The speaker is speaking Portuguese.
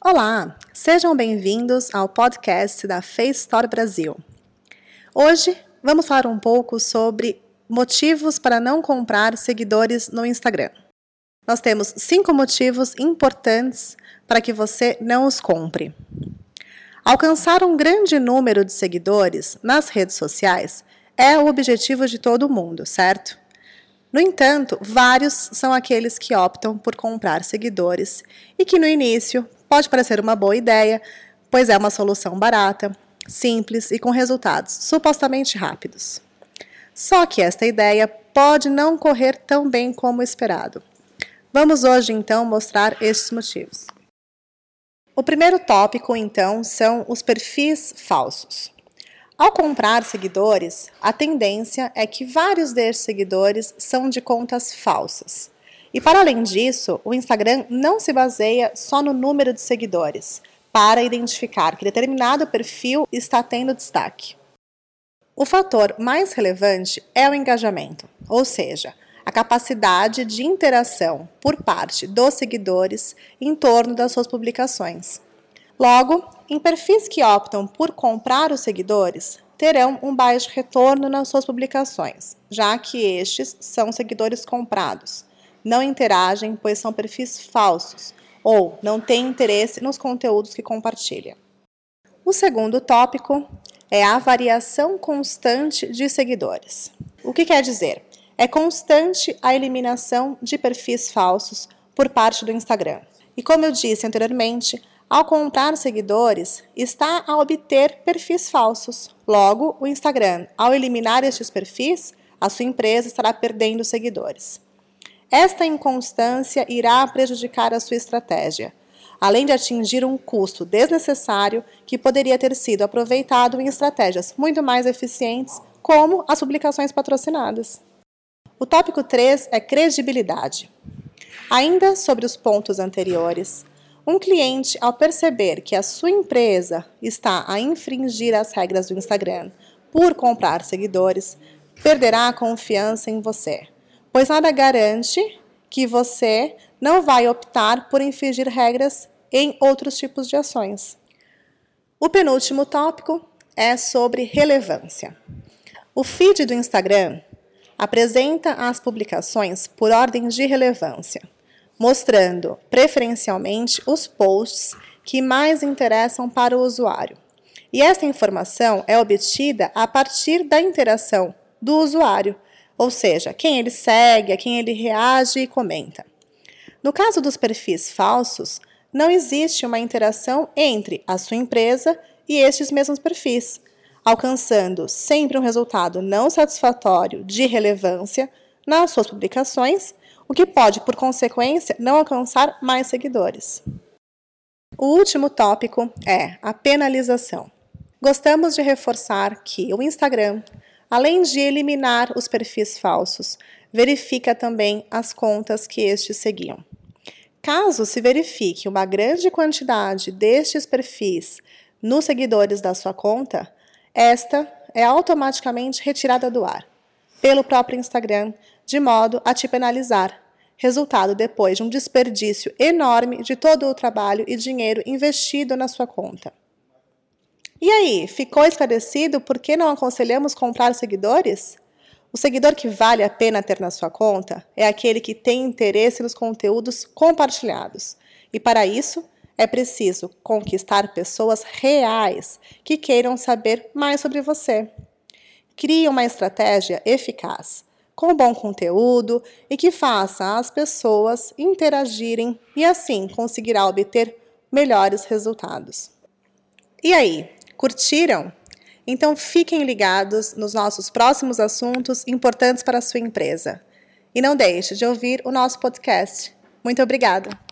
Olá, sejam bem-vindos ao podcast da Face Store Brasil. Hoje vamos falar um pouco sobre motivos para não comprar seguidores no Instagram. Nós temos cinco motivos importantes para que você não os compre. Alcançar um grande número de seguidores nas redes sociais é o objetivo de todo mundo, certo? No entanto, vários são aqueles que optam por comprar seguidores e que no início pode parecer uma boa ideia, pois é uma solução barata, simples e com resultados supostamente rápidos. Só que esta ideia pode não correr tão bem como esperado. Vamos hoje então mostrar estes motivos. O primeiro tópico, então, são os perfis falsos. Ao comprar seguidores, a tendência é que vários desses seguidores são de contas falsas. E para além disso, o Instagram não se baseia só no número de seguidores para identificar que determinado perfil está tendo destaque. O fator mais relevante é o engajamento, ou seja, a capacidade de interação por parte dos seguidores em torno das suas publicações. Logo, em perfis que optam por comprar os seguidores, terão um baixo retorno nas suas publicações, já que estes são seguidores comprados. Não interagem, pois são perfis falsos ou não têm interesse nos conteúdos que compartilha. O segundo tópico é a variação constante de seguidores. O que quer dizer? É constante a eliminação de perfis falsos por parte do Instagram. E como eu disse anteriormente, ao comprar seguidores, está a obter perfis falsos. Logo, o Instagram, ao eliminar estes perfis, a sua empresa estará perdendo seguidores. Esta inconstância irá prejudicar a sua estratégia, além de atingir um custo desnecessário que poderia ter sido aproveitado em estratégias muito mais eficientes, como as publicações patrocinadas. O tópico 3 é credibilidade. Ainda sobre os pontos anteriores, um cliente, ao perceber que a sua empresa está a infringir as regras do Instagram por comprar seguidores, perderá a confiança em você, pois nada garante que você não vai optar por infringir regras em outros tipos de ações. O penúltimo tópico é sobre relevância. O feed do Instagram apresenta as publicações por ordem de relevância mostrando preferencialmente os posts que mais interessam para o usuário. E essa informação é obtida a partir da interação do usuário, ou seja, quem ele segue, a quem ele reage e comenta. No caso dos perfis falsos, não existe uma interação entre a sua empresa e estes mesmos perfis, alcançando sempre um resultado não satisfatório de relevância nas suas publicações o que pode, por consequência, não alcançar mais seguidores. O último tópico é a penalização. Gostamos de reforçar que o Instagram, além de eliminar os perfis falsos, verifica também as contas que estes seguiam. Caso se verifique uma grande quantidade destes perfis nos seguidores da sua conta, esta é automaticamente retirada do ar pelo próprio Instagram, de modo a te penalizar, resultado depois de um desperdício enorme de todo o trabalho e dinheiro investido na sua conta. E aí, ficou esclarecido por que não aconselhamos comprar seguidores? O seguidor que vale a pena ter na sua conta é aquele que tem interesse nos conteúdos compartilhados. E para isso, é preciso conquistar pessoas reais que queiram saber mais sobre você. Crie uma estratégia eficaz, com bom conteúdo e que faça as pessoas interagirem e assim conseguirá obter melhores resultados. E aí, curtiram? Então fiquem ligados nos nossos próximos assuntos importantes para a sua empresa. E não deixe de ouvir o nosso podcast. Muito obrigada!